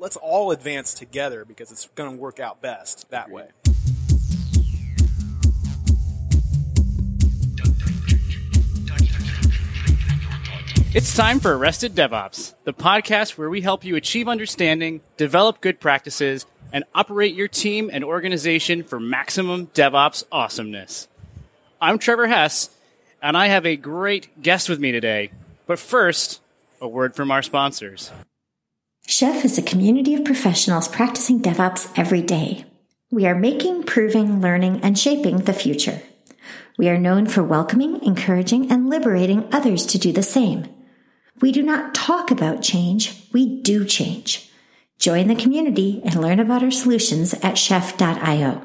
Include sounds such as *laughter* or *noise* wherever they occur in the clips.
let's all advance together because it's going to work out best that way. It's time for Arrested DevOps, the podcast where we help you achieve understanding, develop good practices, and operate your team and organization for maximum DevOps awesomeness. I'm Trevor Hess, and I have a great guest with me today. But first, a word from our sponsors. Chef is a community of professionals practicing DevOps every day. We are making, proving, learning, and shaping the future. We are known for welcoming, encouraging, and liberating others to do the same. We do not talk about change, we do change. Join the community and learn about our solutions at chef.io.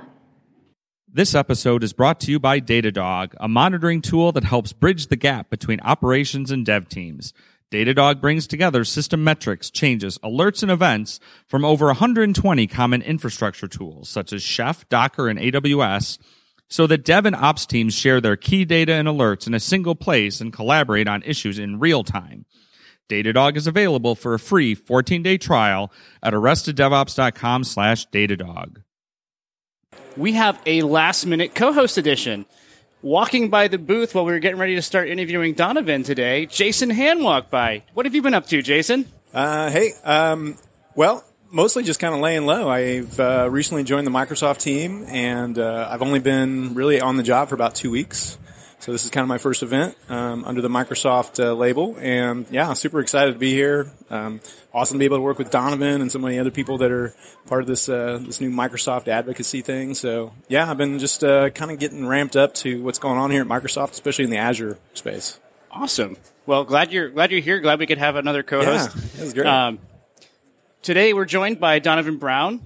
This episode is brought to you by Datadog, a monitoring tool that helps bridge the gap between operations and dev teams. Datadog brings together system metrics, changes, alerts, and events from over 120 common infrastructure tools such as Chef, Docker, and AWS so that dev and ops teams share their key data and alerts in a single place and collaborate on issues in real time. Datadog is available for a free 14-day trial at arresteddevops.com slash Datadog. We have a last minute co-host edition. Walking by the booth while we were getting ready to start interviewing Donovan today, Jason Hand walked by. What have you been up to, Jason? Uh, hey, um, well, mostly just kind of laying low. I've uh, recently joined the Microsoft team, and uh, I've only been really on the job for about two weeks. So this is kind of my first event um, under the Microsoft uh, label, and yeah, super excited to be here. Um, awesome to be able to work with Donovan and so many other people that are part of this uh, this new Microsoft advocacy thing. So yeah, I've been just uh, kind of getting ramped up to what's going on here at Microsoft, especially in the Azure space. Awesome. Well, glad you're glad you're here. Glad we could have another co-host. Yeah, that was great. Um, today we're joined by Donovan Brown,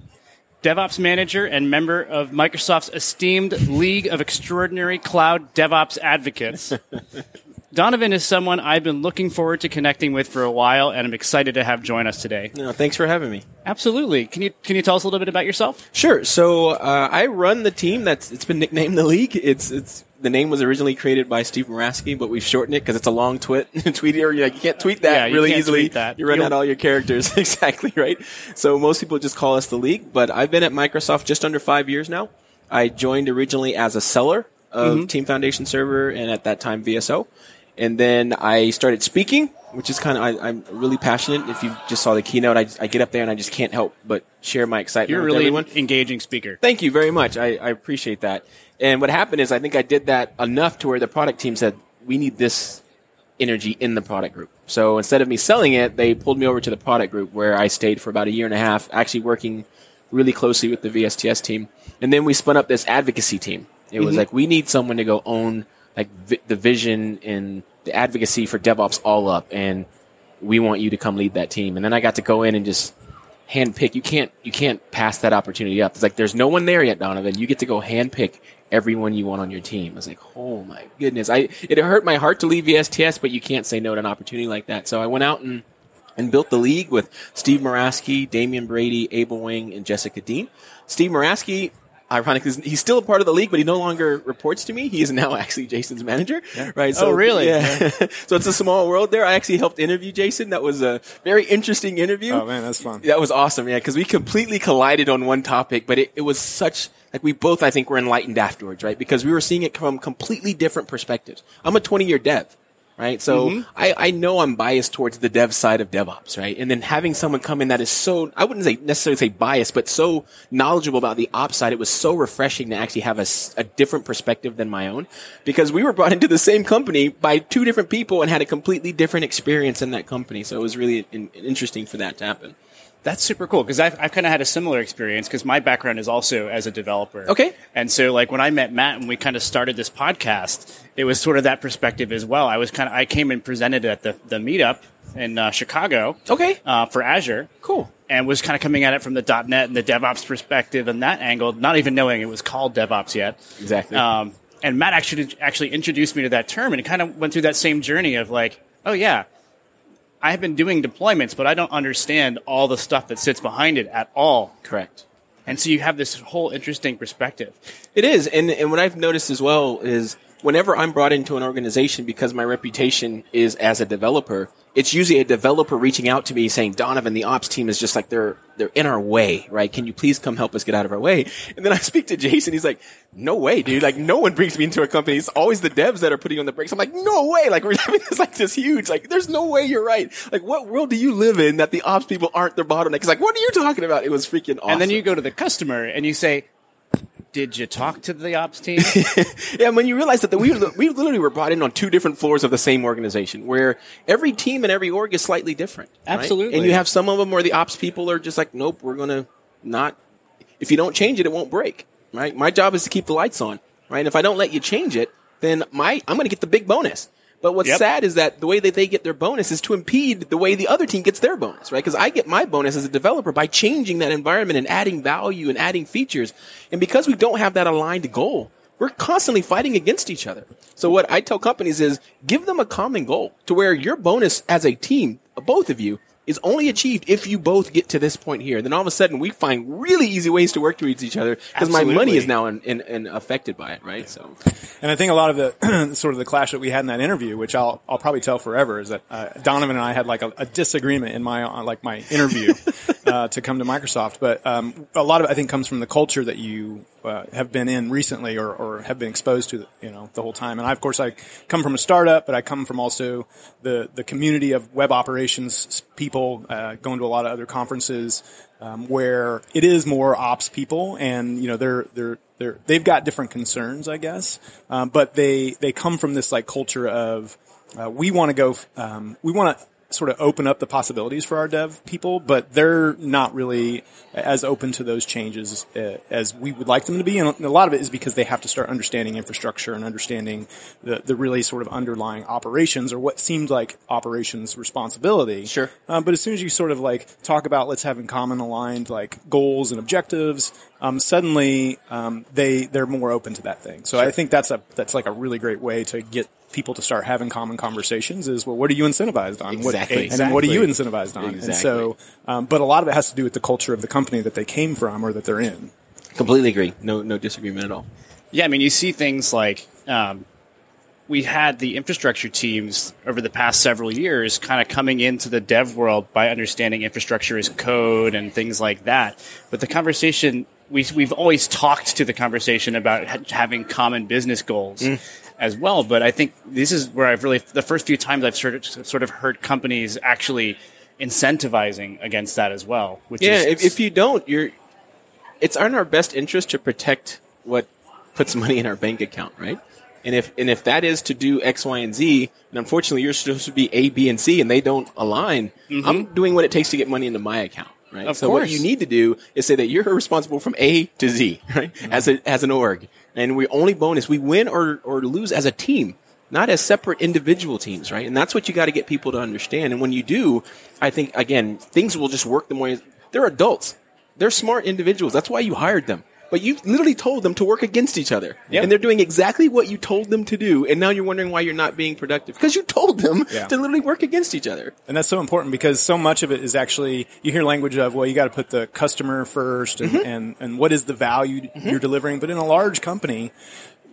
DevOps manager and member of Microsoft's esteemed League of Extraordinary Cloud DevOps Advocates. *laughs* Donovan is someone I've been looking forward to connecting with for a while, and I'm excited to have join us today. No, thanks for having me. Absolutely. Can you can you tell us a little bit about yourself? Sure. So uh, I run the team that's it's been nicknamed the League. It's it's the name was originally created by Steve Murawski, but we've shortened it because it's a long twit. *laughs* tweet or like, you can't tweet that Yeah, you really can't easily. tweet that. You run You'll- out all your characters *laughs* exactly right. So most people just call us the League. But I've been at Microsoft just under five years now. I joined originally as a seller of Mm-hmm. Team Foundation Server and at that time VSO, and then I started speaking, which is kind of I'm really passionate. If you just saw the keynote, I, I get up there and I just can't help but share my excitement. You're a really everyone. engaging speaker. Thank you very much. I, I appreciate that. And what happened is I think I did that enough to where the product team said, we need this energy in the product group. So instead of me selling it, they pulled me over to the product group where I stayed for about a year and a half, actually working really closely with the VSTS team. And then we spun up this advocacy team. It was mm-hmm. like, we need someone to go own like vi- the vision and the advocacy for DevOps all up. And we want you to come lead that team. And then I got to go in and just handpick. You can't you can't pass that opportunity up. It's like there's no one there yet, Donovan. You get to go handpick everyone you want on your team. I was like, oh my goodness. I it hurt my heart to leave VSTS, but you can't say no to an opportunity like that. So I went out and and built the league with Steve Murawski, Damian Brady, Abel Wang, and Jessica Deen. Steve Murawski, ironically, he's still a part of the league, but he no longer reports to me. He is now *laughs* actually Jason's manager, right? Oh, really? Yeah. *laughs* so it's a small world there. I actually helped interview Jason. That was a very interesting interview. Oh man, that's fun. That was awesome, yeah, because we completely collided on one topic, but it, it was such like we both I think were enlightened afterwards, right? Because we were seeing it from completely different perspectives. I'm a 20 year dev, right? So mm-hmm. I, I know I'm biased towards the dev side of DevOps, right? And then having someone come in that is so I wouldn't say necessarily say biased, but so knowledgeable about the ops side, it was so refreshing to actually have a, a different perspective than my own, because we were brought *laughs* into the same company by two different people and had a completely different experience in that company. So it was really in, interesting for that to happen. That's super cool because I've, I've kind of had a similar experience because my background is also as a developer. Okay. And so, like, when I met Matt and we kind of started this podcast, it was sort of that perspective as well. I was kind of, I came and presented at the, the meetup in uh, Chicago. Okay. Uh, for Azure. Cool. And was kind of coming at it from the .NET and the DevOps perspective and that angle, not even knowing it was called DevOps yet. Exactly. Um, and Matt actually actually introduced me to that term and kind of went through that same journey of like, oh yeah, I have been doing deployments, but I don't understand all the stuff that sits behind it at all. Correct. And so you have this whole interesting perspective. It is, and and what I've noticed as well is whenever I'm brought into an organization because my reputation is as a developer, it's usually a developer reaching out to me saying, Donovan, the ops team is just like they're they're in our way, right? Can you please come help us get out of our way? And then I speak to Jason, he's like, No way, dude. Like no one brings me into a company. It's always the devs that are putting on the brakes. I'm like, No way. Like *laughs* we're having this like this huge, like there's no way you're right. Like what world do you live in that the ops people aren't their bottleneck? It's like, what are you talking about? It was freaking awesome. And then you go to the customer and you say, did you talk to the ops team? *laughs* yeah, when you realize that the, we, we literally were brought in on two different floors of the same organization where every team and every org is slightly different. right? Absolutely. And you have some of them where the ops people are just like, nope, we're going to not, if you don't change it, it won't break, right? My job is to keep the lights on, right? And if I don't let you change it, then my, I'm going to get the big bonus. But what's Yep. sad is that the way that they get their bonus is to impede the way the other team gets their bonus, right? Because I get my bonus as a developer by changing that environment and adding value and adding features. And because we don't have that aligned goal, we're constantly fighting against each other. So what I tell companies is give them a common goal to where your bonus as a team, both of you, is only achieved if you both get to this point here. Then all of a sudden we find really easy ways to work towards each other because my money is now in, in, in affected by it, right? So And I think a lot of the *clears throat* sort of the clash that we had in that interview, which I'll I'll probably tell forever, is that uh, Donovan and I had like a, a disagreement in my uh, like my interview *laughs* uh, to come to Microsoft. But um, a lot of it I think comes from the culture that you uh, have been in recently or, or have been exposed to, you know, the whole time. And I, of course, I come from a startup, but I come from also the the community of web operations people, uh, going to a lot of other conferences um, where it is more ops people, and you know they're they're they're they've got different concerns, I guess, um, but they they come from this like culture of uh, we want to go, um, we want to sort of open up the possibilities for our dev people, but they're not really as open to those changes uh, as we would like them to be. And a lot of it is because they have to start understanding infrastructure and understanding the, the really sort of underlying operations or what seemed like operations responsibility. Sure. Um, but as soon as you sort of like talk about let's have in common aligned like goals and objectives, um, suddenly um, they they're more open to that thing. So I think that's a that's like a really great way to get people to start having common conversations. Is well, what are you incentivized on? What- Exactly. and what are you incentivized on? And so, um, but a lot of it has to do with the culture of the company that they came from or that they're in. completely agree. No, no disagreement at all. Yeah, I mean, you see things like um, we had the infrastructure teams over the past several years kind of coming into the dev world by understanding infrastructure as code and things like that. But the conversation, we, we've always talked to the conversation about ha- having common business goals mm. as well. But I think this is where I've really, the first few times I've sort of, sort of heard companies actually incentivizing against that as well. Which Yeah, is, if, if you don't, you're. It's in our best interest to protect what puts money in our bank account, right? And if and if that is to do X, Y, and Z, and unfortunately you're supposed to be A, B, and C, and they don't align, I'm mm-hmm. doing what it takes to get money into my account, right? Of so what you need to do is say that you're responsible from A to Z, *laughs* right? Mm-hmm. As a as an org, and we only bonus we win or or lose as a team. Not as separate individual teams, right? And that's what you got to get people to understand. And when you do, I think again, things will just work the way they're adults. They're smart individuals. That's why you hired them. But you literally told them to work against each other. Yep. And they're doing exactly what you told them to do. And now you're wondering why you're not being productive. Because you told them Yeah. to literally work against each other. And that's so important because so much of it is actually you hear language of well you got to put the customer 1st and, mm-hmm. and and what is the value mm-hmm. you're delivering. But in a large company,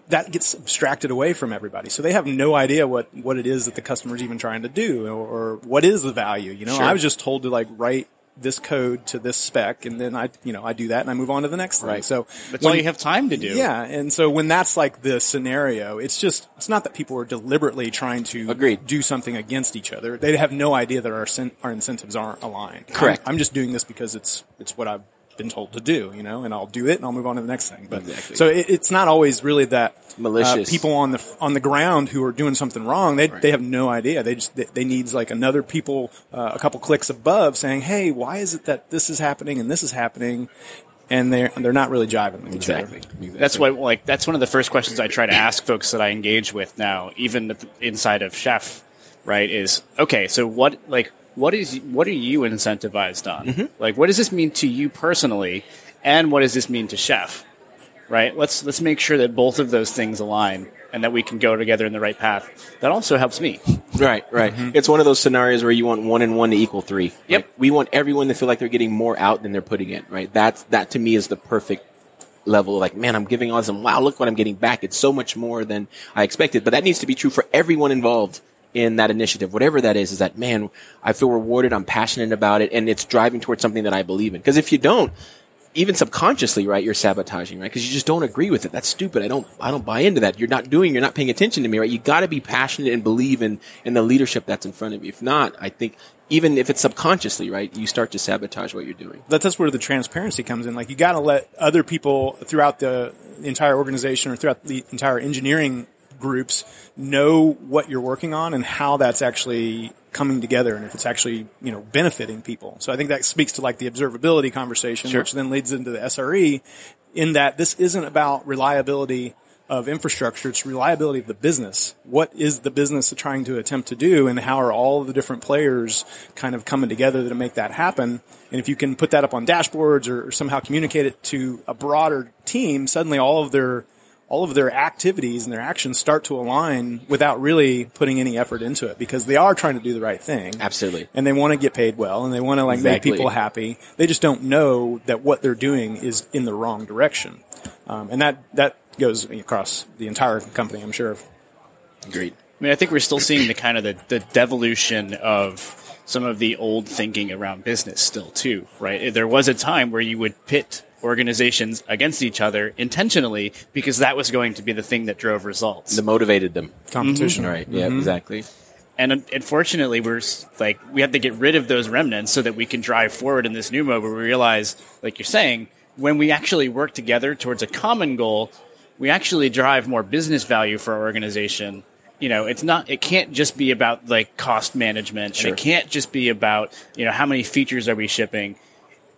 that gets abstracted away from everybody, so they have no idea what what it is that the customer's even trying to do or, or what is the value. You know, Sure. I was just told to like write this code to this spec, and then I you know I do that and I move on to the next thing. Right. So that's when- all you have time to do. yeah, and so when that's like the scenario, it's just it's not that people are deliberately trying to Agreed. do something against each other. They have no idea that our our incentives aren't aligned. Correct. I'm, I'm just doing this because it's it's what I've been told to do, you know, and I'll do it and I'll move on to the next thing. But Exactly. so it, it's not always really that uh, Malicious. people on the on the ground who are doing something wrong. They they have no idea. They just they, they need like another people uh, a couple clicks above saying, "Hey, why is it that this is happening and this is happening?" And they're they're not really jiving with each other. That's why, like, that's one of the first questions I try to ask folks that I engage with now, even inside of Chef, right? Is okay. So what, like, what is what are you incentivized on? Mm-hmm. Like, what does this mean to you personally, and what does this mean to Chef? Right. Let's let's make sure that both of those things align, and that we can go together in the right path. That also helps me. Right, right. It's one of those scenarios where you want one and one to equal three. Yep. Like, we want everyone to feel like they're getting more out than they're putting in, right? That's, that to me is the perfect level, like, man, I'm giving all this and wow, look what I'm getting back. It's so much more than I expected. But that needs to be true for everyone involved in that initiative, whatever that is, is that, man, I feel rewarded. I'm passionate about it and it's driving towards something that I believe in. Cause if you don't, even subconsciously, right, you're sabotaging, right? Because you just don't agree with it. That's stupid. I don't, I don't buy into that. You're not doing, you're not paying attention to me, right? You got to be passionate and believe in in the leadership that's in front of you. If not, I think even if it's subconsciously, right, you start to sabotage what you're doing. That's where the transparency comes in. Like you got to let other people throughout the entire organization or throughout the entire engineering groups know what you're working on and how that's actually coming together and if it's actually you know benefiting people. So I think that speaks to like the observability conversation, Sure. which then leads into the SRE, in that this isn't about reliability of infrastructure; it's reliability of the business. What is the business trying to attempt to do, and how are all the different players kind of coming together to make that happen? And if you can put that up on dashboards or somehow communicate it to a broader team, suddenly all of their all of their activities and their actions start to align without really putting any effort into it because they are trying to do the right thing. Absolutely. And they want to get paid well and they want to like Exactly. make people happy. They just don't know that what they're doing is in the wrong direction. Um, and that, that goes across the entire company, I'm sure. Agreed. I mean, I think we're still seeing the kind of the, the devolution of some of the old thinking around business still too, right? There was a time where you would pit organizations against each other intentionally because that was going to be the thing that drove results. That motivated them. Competition. Right. Yeah, mm-hmm. exactly. And uh, unfortunately, we're like we have to get rid of those remnants so that we can drive forward in this new mode where we realize, like you're saying, when we actually work together towards a common goal, we actually drive more business value for our organization. You know, it's not. It can't just be about like cost management, Sure. and it can't just be about you know how many features are we shipping.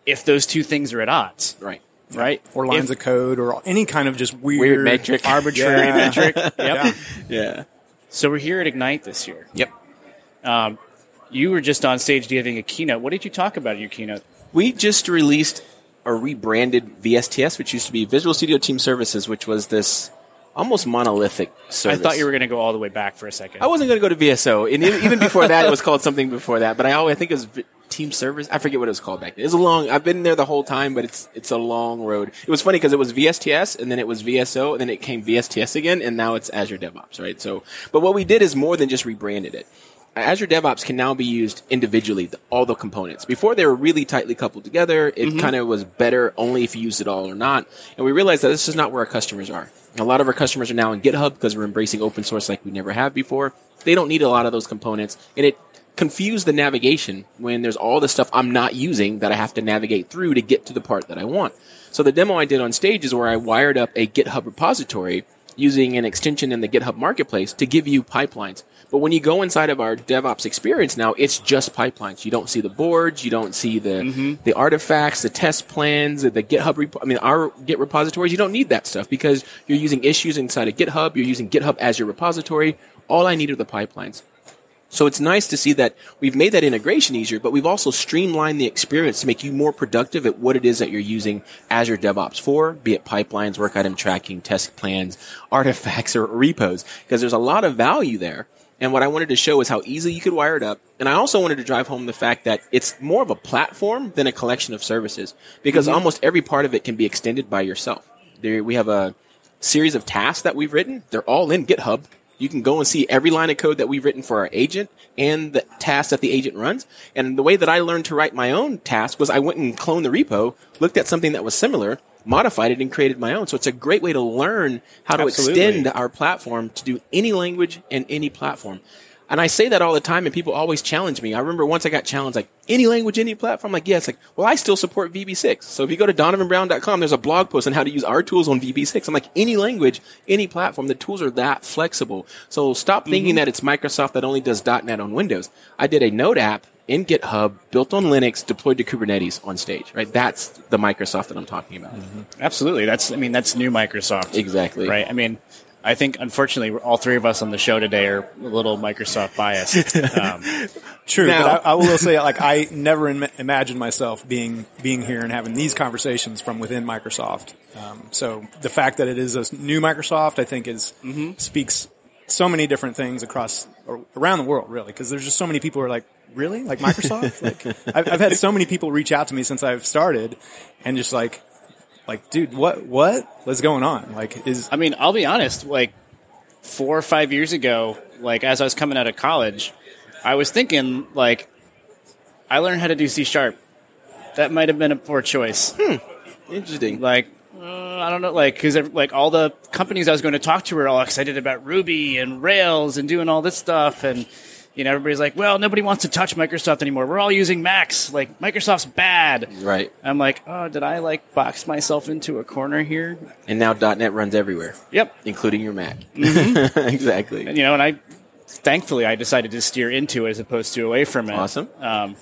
If those two things are at odds, Right. right? Or lines If- of code or any kind of just weird, Weird metric. arbitrary Yeah. metric. *laughs* Yep. Yeah. Yeah. So we're here at Ignite this year. Yep. Um, you were just on stage giving a keynote. What did you talk about at your keynote? We just released a rebranded VSTS, which used to be Visual Studio Team Services, which was this almost monolithic service. I thought you were going to go all the way back for a second. I wasn't going to go to VSO, and even before that, it was called something before that. But I always I think it was V- Team Service. I forget what it was called back then. It's a long. I've been there the whole time, but it's it's a long road. It was funny because it was VSTS, and then it was VSO, and then it came VSTS again, and now it's Azure DevOps, right? So, but what we did is more than just rebranded it. Azure DevOps can now be used individually, all the components. Before they were really tightly coupled together. It mm-hmm. kind of was better only if you used it all or not. And we realized that this is not where our customers are. A lot of our customers are now in GitHub because we're embracing open source like we never have before. They don't need a lot of those components, and it confused the navigation when there's all the stuff I'm not using that I have to navigate through to get to the part that I want. So the demo I did on stage is where I wired up a GitHub repository using an extension in the GitHub marketplace to give you pipelines. But when you go inside of our DevOps experience now, it's just pipelines. You don't see the boards, you don't see the mm-hmm. the artifacts, the test plans, the GitHub. Rep- I mean, our Git repositories. You don't need that stuff because you're using issues inside of GitHub. You're using GitHub as your repository. All I need are the pipelines. So it's nice to see that we've made that integration easier, but we've also streamlined the experience to make you more productive at what it is that you're using Azure DevOps for, be it pipelines, work item tracking, test plans, *laughs* artifacts, or repos, because there's a lot of value there. And what I wanted to show is how easily you could wire it up. And I also wanted to drive home the fact that it's more of a platform than a collection of services, because mm-hmm. almost every part of it can be extended by yourself. There, we have a series of tasks that we've written. They're all in GitHub. You can go and see every line of code that we've written for our agent and the tasks that the agent runs. And the way that I learned to write my own task was I went and cloned the repo, looked at something that was similar, modified it, and created my own. So it's a great way to learn how to Absolutely. extend our platform to do any language and any platform. And I say that all the time, and people always challenge me. I remember once I got challenged, like, any language, any platform? I'm like, yeah. It's like, well, I still support VB6. So if you go to donovanbrown.com, there's a blog post on how to use our tools on VB6. I'm like, any language, any platform, the tools are that flexible. So stop thinking mm-hmm. that it's Microsoft that only does .NET on Windows. I did a Node app in GitHub, built on Linux, deployed to Kubernetes on stage, right? That's the Microsoft that I'm talking about. Mm-hmm. Absolutely. That's I mean that's new Microsoft. Exactly. Right. I mean, I think unfortunately all three of us on the show today are a little Microsoft biased. *laughs* Um, True, Now- but I, I will say, like, I never Im- imagined myself being being here and having these conversations from within Microsoft. Um, so the fact that it is a new Microsoft, I think, is speaks so many different things across or around the world, really, because there's just so many people who are like, really, like Microsoft. like, *laughs* I've, I've had so many people reach out to me since I've started, and just like, like, dude, what what what's going on? Like, is I mean, I'll be honest. Like four or five years ago, like as I was coming out of college, I was thinking like I learned how to do C sharp. That might have been a poor choice. Hmm. Interesting. Like uh, I don't know, like because like all the companies I was going to talk to were all excited about Ruby and Rails and doing all this stuff, and you know everybody's like, well, nobody wants to touch Microsoft anymore. We're all using Macs. Like Microsoft's bad. Right. I'm like, oh, did I like box myself into a corner here? And now .NET runs everywhere, Yep. including your Mac. Mm-hmm. *laughs* exactly. And, you know, and I thankfully I decided to steer into it as opposed to away from it. Awesome. Um,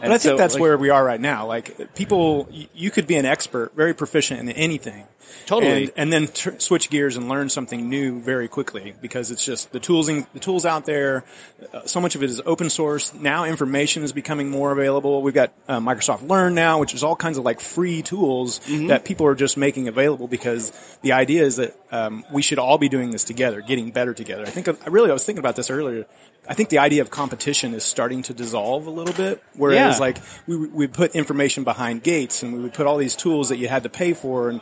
But I think that's where we are right now. Like people, you could be an expert, very proficient in anything, Totally. and, and then tr- switch gears and learn something new very quickly because it's just the tools, the tools out there. Uh, so much of it is open source. Now information is becoming more available. We've got uh, Microsoft Learn now, which is all kinds of like free tools that people are just making available because the idea is that um, we should all be doing this together, getting better together. I think I really I was thinking about this earlier. I think the idea of competition is starting to dissolve a little bit. Whereas Yeah. like we we put information behind gates and we would put all these tools that you had to pay for and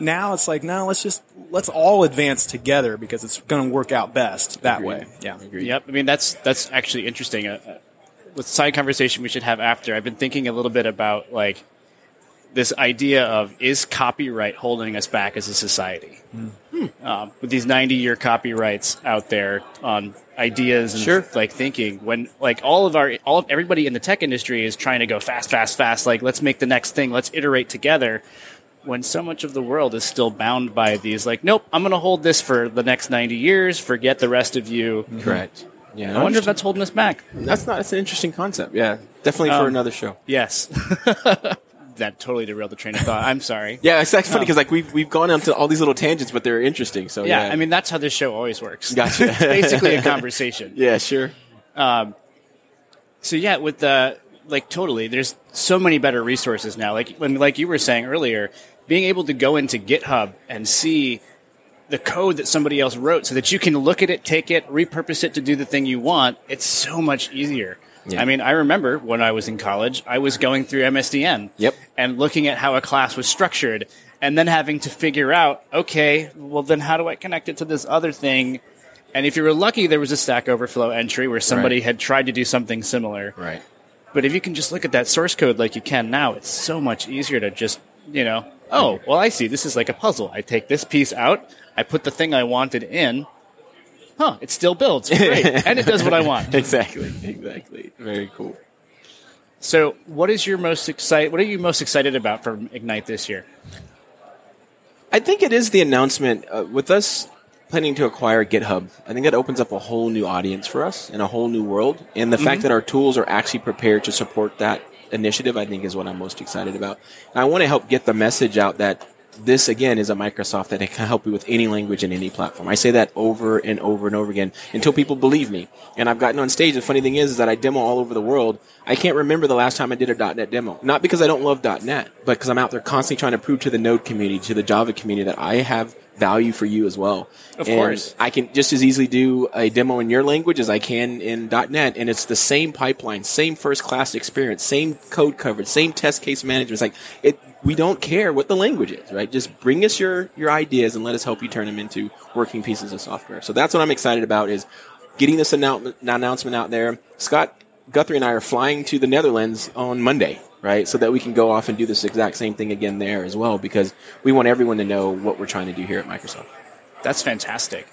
now it's like no let's just let's all advance together because it's going to work out best that way yeah Yep. I mean, that's that's actually interesting. Uh, uh, with side conversation we should have after, I've been thinking a little bit about like this idea of is copyright holding us back as a society? Um, with these 90 year copyrights out there on ideas and Sure. like thinking when like all of our all of everybody in the tech industry is trying to go fast fast fast like let's make the next thing let's iterate together when so much of the world is still bound by these like nope i'm going to hold this for the next 90 years forget the rest of you Correct. Yeah. I wonder if that's holding us back. that's not. That's an interesting concept. Yeah. Definitely Um, for another show. Yes. *laughs* that totally derailed the train of thought. I'm sorry. *laughs* Yeah, it's actually funny because like we've we've gone onto all these little tangents, but they're interesting. So Yeah, yeah, I mean that's how this show always works. *laughs* Gotcha. it's basically a conversation. yeah, sure. Um, So yeah, with the like totally, there's so many better resources now. Like when like you were saying earlier, being able to go into GitHub and see the code that somebody else wrote so that you can look at it, take it, repurpose it to do the thing you want, it's so much easier. Yeah. I mean, I remember when I was in college, I was going through MSDN Yep. and looking at how a class was structured and then having to figure out, okay, well then how do I connect it to this other thing? And if you were lucky, there was a Stack Overflow entry where somebody Right. had tried to do something similar. Right. But if you can just look at that source code like you can now, it's so much easier to just, you know, oh, well, I see. This is like a puzzle. I take this piece out, I put the thing I wanted in. Huh, it still builds. *laughs* Great. and it does what I want. Exactly. Exactly. Very cool. So, what is your most excited? What are you most excited about from Ignite this year? I think it is the announcement uh, with us planning to acquire GitHub. I think that opens up a whole new audience for us and a whole new world. And the fact that our tools are actually prepared to support that initiative, I think, is what I'm most excited about. And I want to help get the message out that this again is a Microsoft that can help you with any language and any platform. I say that over and over and over again until people believe me. And I've gotten on stage. The funny thing is, is that I demo all over the world. I can't remember the last time I did a .NET demo. Not because I don't love .NET, but because I'm out there constantly trying to prove to the Node community, to the Java community that I have value for you as well. Of And course. I can just as easily do a demo in your language as I can in .NET, and it's the same pipeline, same first class experience, same code coverage, same test case management. It's like it. We don't care what the language is, right? Just bring us your your ideas and let us help you turn them into working pieces of software. So that's what I'm excited about is getting this announcement announcement out there. Scott Guthrie and I are flying to the Netherlands on Monday, right? So that we can go off and do this exact same thing again there as well, because we want everyone to know what we're trying to do here at Microsoft. That's fantastic.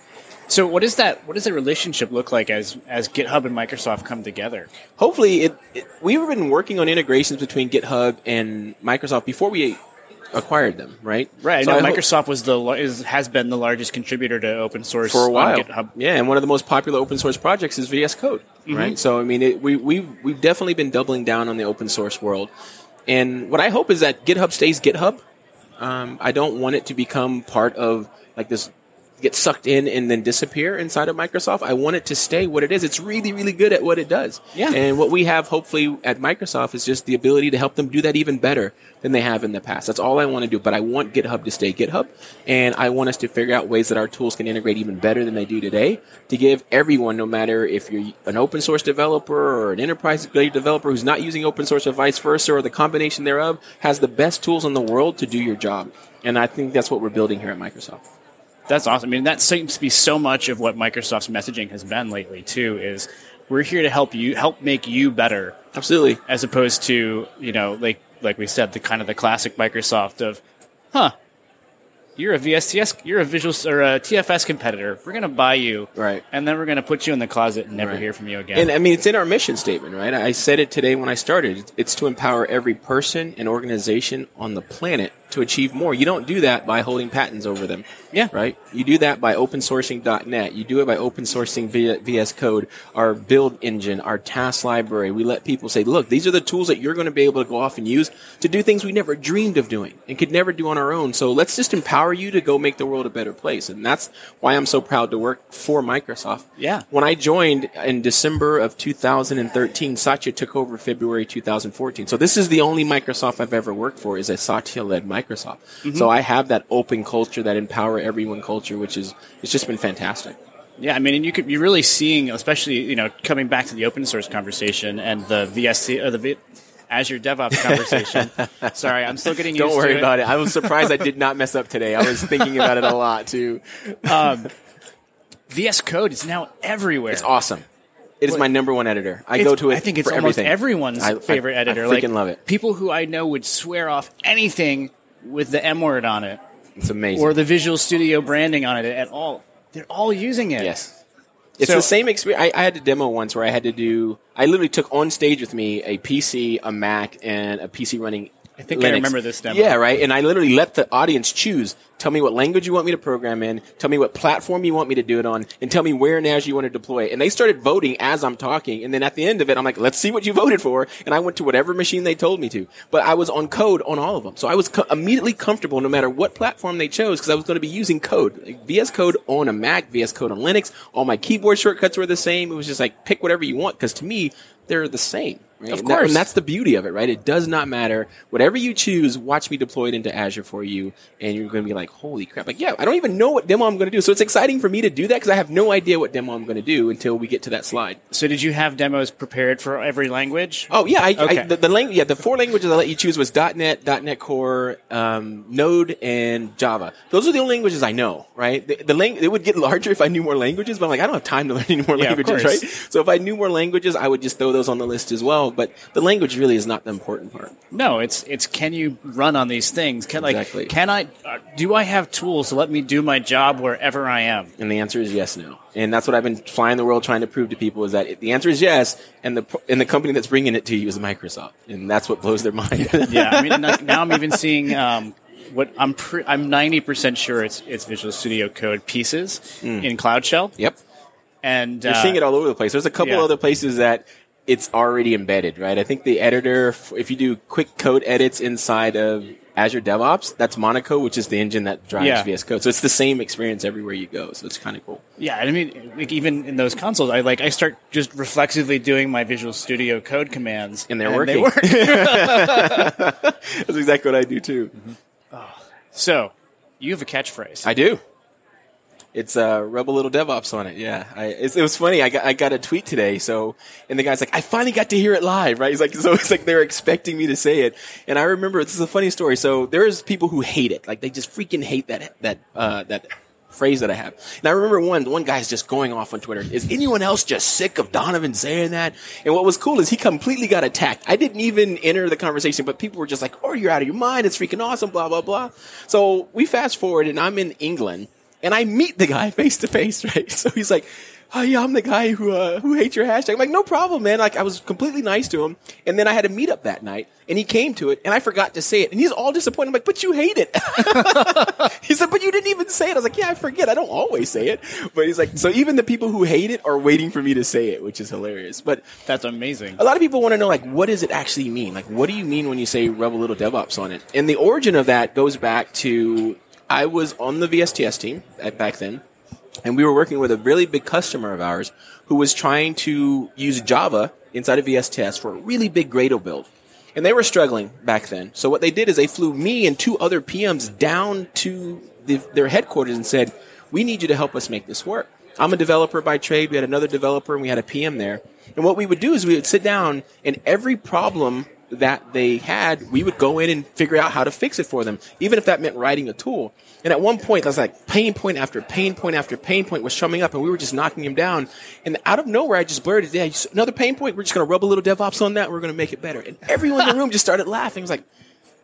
So, what is that? What does the relationship look like as as GitHub and Microsoft come together? hopefully it, it we've been working on integrations between github and microsoft before we acquired them right? Right. So hope- Microsoft was the is, has been the largest contributor to open source for a while. GitHub. yeah and one of the most popular open source projects is vs code right? So i mean it, we, we've, we've definitely been doubling down on the open source world. And what i hope is that github stays github. Um, i don't want it to become part of like this get sucked in and then disappear inside of Microsoft. I want it to stay what it is. It's really, really good at what it does. Yeah. And what we have hopefully at Microsoft is just the ability to help them do that even better than they have in the past. That's all I want to do. But I want GitHub to stay GitHub. And I want us to figure out ways that our tools can integrate even better than they do today to give everyone, no matter if you're an open source developer or an enterprise grade developer who's not using open source or vice versa or the combination thereof, has the best tools in the world to do your job. And I think that's what we're building here at Microsoft. That's awesome. I mean, that seems to be so much of what Microsoft's messaging has been lately too. Is we're here to help you, help make you better, Absolutely. as opposed to you know, like like we said, the kind of the classic Microsoft of, huh, you're a VSTS, you're a Visual or a TFS competitor. We're gonna buy you, Right. And then we're gonna put you in the closet and never Right. hear from you again. And I mean, it's in our mission statement, right? I said it today when I started. It's to empower every person and organization on the planet to achieve more. You don't do that by holding patents over them. Yeah. Right? You do that by open sourcing .NET. You do it by open sourcing via VS Code, our build engine, our task library. We let people say, look, these are the tools that you're going to be able to go off and use to do things we never dreamed of doing and could never do on our own. So let's just empower you to go make the world a better place. And that's why I'm so proud to work for Microsoft. Yeah. When I joined in December of 2013, Satya took over February 2014. So this is the only Microsoft I've ever worked for is a Satya-led Microsoft. Mm-hmm. So I have that open culture, that empower everyone culture, which is it's just been fantastic. Yeah, I mean, and you could you're really seeing, especially you know, coming back to the open source conversation and the VSC or the v, Azure DevOps conversation. *laughs* Sorry, I'm still getting used to it. Don't worry about it. I was surprised I did *laughs* not mess up today. I was thinking about it a lot too. Um, VS Code is now everywhere. It's awesome. It is my number one editor. I go to it. I think it's almost everything. everyone's I- I- favorite editor. I like freaking love it. People who I know would swear off anything with the M word on it It's amazing. or the Visual Studio branding on it at all. They're all using it. Yes. It's So- the same experience. I, I had a demo once where I had to do. I literally took on stage with me a PC, a Mac, and a PC running. I think I remember this demo. Yeah, right. And I literally let the audience choose. Tell me what language you want me to program in. Tell me what platform you want me to do it on, and tell me where in Azure you want to deploy it. And they started voting as I'm talking. And then at the end of it, I'm like, "Let's see what you voted for." And I went to whatever machine they told me to. But I was on code on all of them, so I was co- immediately comfortable no matter what platform they chose because I was going to be using code, like VS Code on a Mac, VS Code on Linux. All my keyboard shortcuts were the same. It was just like pick whatever you want because to me they're the same. Right? Of And that- course. and that's the beauty of it, right? It does not matter. Whatever you choose, watch me deploy it into Azure for you, and you're going to be like, "Holy crap!" Like, yeah, I don't even know what demo I'm going to do. So it's exciting for me to do that because I have no idea what demo I'm going to do until we get to that slide. So did you have demos prepared for every language? Oh yeah, I, Okay. I, the, the language, yeah, the four languages I let you choose was .NET, .NET Core, um, Node, and Java. Those are the only languages I know, right? The, the lang- it would get larger if I knew more languages, but I'm like, I don't have time to learn any more Yeah, languages, right? So if I knew more languages, I would just throw those on the list as well. But the language really is not the important part. No, it's it's can you run on these things? Can like can I uh, do I have tools to let me do my job wherever I am? And the answer is yes, no. And that's what I've been flying the world trying to prove to people is that it, the answer is yes, and the and the company that's bringing it to you is Microsoft, and that's what blows their mind. *laughs* Yeah, I mean now I'm even seeing um, what I'm pre- I'm 90 percent sure it's it's Visual Studio Code pieces in Cloud Shell, yep. and You're uh, seeing it all over the place. There's a couple yeah. other places that it's already embedded, right? I think the editor, if you do quick code edits inside of Azure DevOps, that's Monaco, which is the engine that drives Yeah. VS Code. So it's the same experience everywhere you go. So it's kind of cool. Yeah, I mean, like even in those consoles, I like I start just reflexively doing my Visual Studio Code commands, And they're They working. work. *laughs* *laughs* That's exactly what I do too. so, you have a catchphrase. I do. It's uh, Rebel little DevOps on it. Yeah, I, it was funny. I got I got a tweet today. So, and the guy's like, I finally got to hear it live. Right? He's like, *laughs* so it's like they're expecting me to say it. And I remember this is a funny story. So there's people who hate it. Like they just freaking hate that that uh, that phrase that I have. And I remember one one guy's just going off on Twitter. Is anyone else just sick of Donovan saying that? And what was cool is he completely got attacked. I didn't even enter the conversation, but people were just like, "Oh, you're out of your mind. It's freaking awesome." Blah blah blah. So we fast forward, and I'm in England, and I meet the guy face to face. Right? So he's like. Oh yeah, I'm the guy who uh, who hates your hashtag. I'm like, no problem, man. Like I was completely nice to him, and then I had a meetup that night, and he came to it, and I forgot to say it, and he's all disappointed. I'm like, but you hate it. *laughs* He said, but you didn't even say it. I was like, yeah, I forget. I don't always say it. But he's like, so even the people who hate it are waiting for me to say it, which is hilarious. But That's amazing. a lot of people want to know, like, what does it actually mean? Like, what do you mean when you say rub a little DevOps on it? And the origin of that goes back to I was on the VSTS team at, back then, and we were working with a really big customer of ours who was trying to use Java inside of VSTS for a really big Gradle build. And they were struggling back then. So what they did is they flew me and two other PMs down to the, their headquarters and said, we need you to help us make this work. I'm a developer by trade. We had another developer and we had a PM there. And what we would do is we would sit down and every problem that they had, we would go in and figure out how to fix it for them, even if that meant writing a tool. And at one point, was like pain point after pain point after pain point was coming up, and we were just knocking him down. And out of nowhere, I just blurted, "Yeah, another pain point. We're just going to rub a little DevOps on that. We're going to make it better." And everyone in the room just started laughing. I was like,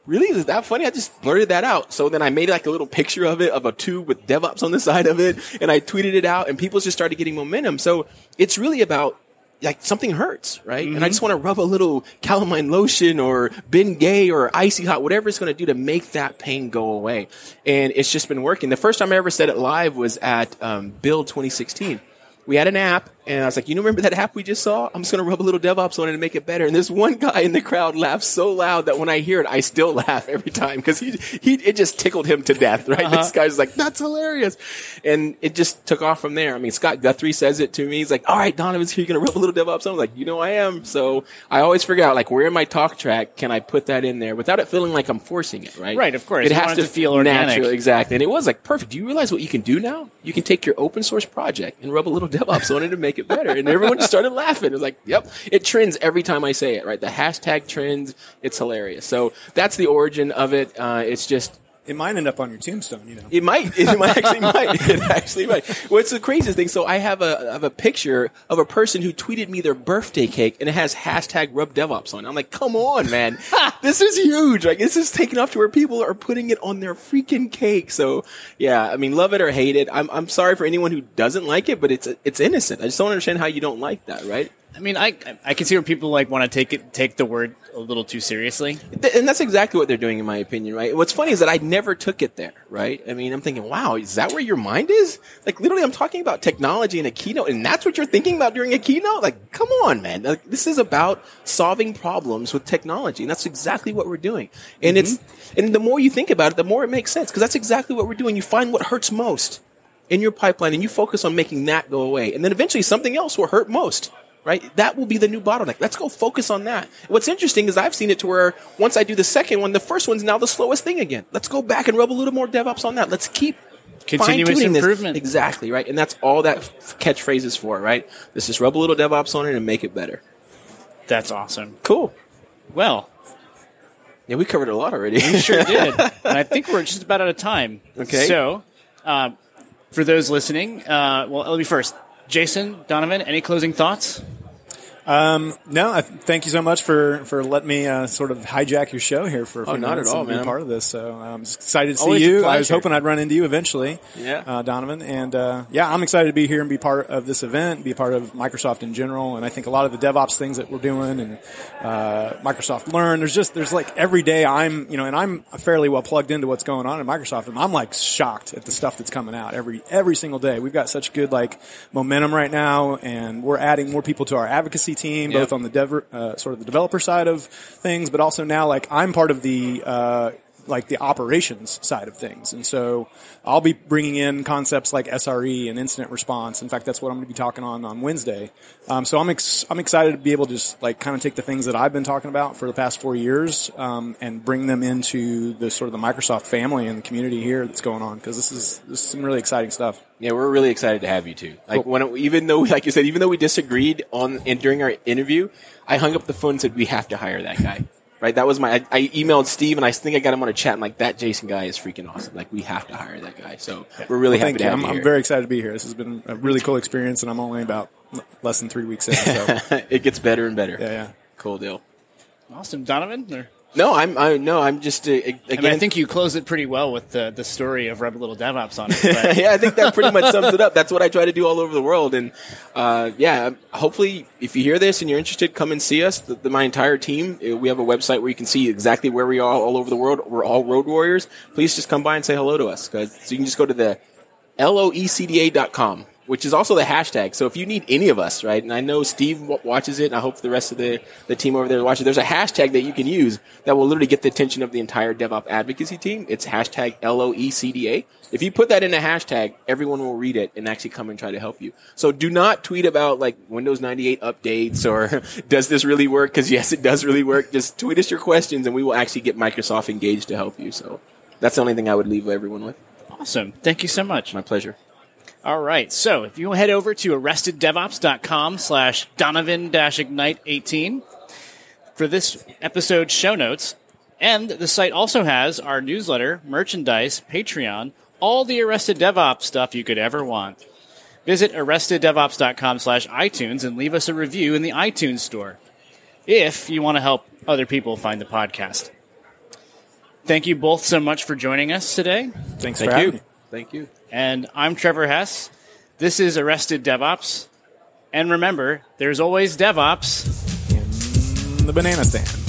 really is that funny? I just blurted that out. So then I made like a little picture of it of a tube with DevOps on the *laughs* side of it and I tweeted it out and people just started getting momentum. So it's really about like something hurts, right? Mm-hmm. And I just want to rub a little calamine lotion or Bengay or icy hot, whatever it's going to do to make that pain go away. And it's just been working. The first time I ever said it live was at um, Build 2016 we had an app, and I was like, you know, remember that app we just saw? I'm just gonna rub a little DevOps on it and make it better. And this one guy in the crowd laughed so loud that when I hear it, I still *laughs* laugh every time because he, he, it just tickled him to death, right? Uh-huh. This guy's like, that's hilarious. And it just took off from there. I mean, Scott Guthrie says it to me. He's like, all right, Donovan's here. You're gonna rub a little DevOps on. I'm like, you know, I am. So I always figure out like, where in my talk track can I put that in there without it feeling like I'm forcing it, right? Right, of course. It you has to, to feel organic. Natural, exactly. And it was like perfect. Do you realize what you can do now? You can take your open source project and rub a little *laughs* DevOps on it and make make it better. And everyone just started laughing. It was like, yep, it trends every time I say it, right? The hashtag trends. It's hilarious. So that's the origin of it. Uh, it's just, it might end up on your tombstone, you know. It might. *laughs* It might actually might. It actually might. What's the craziest thing? So I have a I have a picture of a person who tweeted me their birthday cake and it has hashtag rub DevOps on. it. I'm like, come on, man. *laughs* this is huge. Like this is taking off to where people are putting it on their freaking cake. So yeah, I mean, love it or hate it. I'm I'm sorry for anyone who doesn't like it, but it's it's innocent. I just don't understand how you don't like that, right? I mean, I I can see where people like want to take it take the word a little too seriously, and that's exactly what they're doing, in my opinion. Right? What's funny is that I never took it there. Right? I mean, I'm thinking, wow, is that where your mind is? Like, literally, I'm talking about technology in a keynote, and that's what you're thinking about during a keynote. Like, come on, man! Like, this is about solving problems with technology, and that's exactly what we're doing. And mm-hmm. it's and the more you think about it, the more it makes sense because that's exactly what we're doing. You find what hurts most in your pipeline, and you focus on making that go away, and then eventually something else will hurt most right? That will be the new bottleneck. Let's go focus on that. What's interesting is I've seen it to where once I do the second one, the first one's now the slowest thing again. Let's go back and rub a little more DevOps on that. Let's keep continuous improvement. This. Exactly, right? And that's all that catchphrase is for, right? Let's just rub a little DevOps on it and make it better. That's awesome. Cool. Well, yeah, we covered a lot already. We sure *laughs* did. and I think we're just about out of time. Okay. So, uh, for those listening, uh, well, let me first. Jason, Donovan, any closing thoughts? Um, no, I, thank you so much for, for letting me uh, sort of hijack your show here for, for oh, not at all, man. Be part of this. So I'm excited to see Always you. I was hoping I'd run into you eventually. Yeah, uh, Donovan, and uh, yeah, I'm excited to be here and be part of this event, be a part of Microsoft in general. And I think a lot of the DevOps things that we're doing and uh, Microsoft Learn. There's just there's like every day I'm you know, and I'm fairly well plugged into what's going on in Microsoft, and I'm like shocked at the stuff that's coming out every every single day. We've got such good like momentum right now, and we're adding more people to our advocacy team, yep. both on the dev, uh, sort of the developer side of things, but also now like I'm part of the uh, like the operations side of things. And so I'll be bringing in concepts like SRE and incident response. In fact, that's what I'm going to be talking on on Wednesday. Um, so I'm ex- I'm excited to be able to just like kind of take the things that I've been talking about for the past four years um, and bring them into the sort of the Microsoft family and the community here that's going on because this is this is some really exciting stuff. Yeah, we're really excited to have you too. Like cool. when even though like you said, even though we disagreed on and during our interview, I hung up the phone and said we have to hire that guy right? That was my. I, I, emailed Steve, and I think I got him on a chat. And like that Jason guy is freaking awesome. Like we have to hire that guy. So we're really well, happy to have I'm, you. I'm very excited to be here. This has been a really cool experience, and I'm only about less than three weeks in. So *laughs* it gets better and better. Yeah, yeah. Cool deal. Awesome, Donovan. Or? No, I'm. I, no, I'm just. Uh, again, I, mean, I think you close it pretty well with the the story of a Little DevOps on it. *laughs* yeah, I think that pretty much sums it up. That's what I try to do all over the world, and uh, yeah, hopefully, if you hear this and you're interested, come and see us. The, the, my entire team. Uh, we have a website where you can see exactly where we are all over the world. We're all road warriors. Please just come by and say hello to us. so you can just go to the loecda.com which is also the hashtag. So if you need any of us, right, and I know Steve watches it, and I hope the rest of the, the team over there watches, it, there's a hashtag that you can use that will literally get the attention of the entire DevOps advocacy team. It's hashtag LOECDA. If you put that in a hashtag, everyone will read it and actually come and try to help you. So do not tweet about like Windows 98 updates or *laughs* does this really work? Because yes, it does really work. Just tweet us your questions and we will actually get Microsoft engaged to help you. So that's the only thing I would leave everyone with. Awesome. Thank you so much. My pleasure. All right. So if you head over to arresteddevops.com slash Donovan Ignite 18 for this episode's show notes, and the site also has our newsletter, merchandise, Patreon, all the Arrested DevOps stuff you could ever want. Visit arresteddevops.com slash iTunes and leave us a review in the iTunes store if you want to help other people find the podcast. Thank you both so much for joining us today. Thanks Thank for you. having me. Thank you. And I'm Trevor Hughes. This is Arrested DevOps. And remember, there's always DevOps. In the banana stand.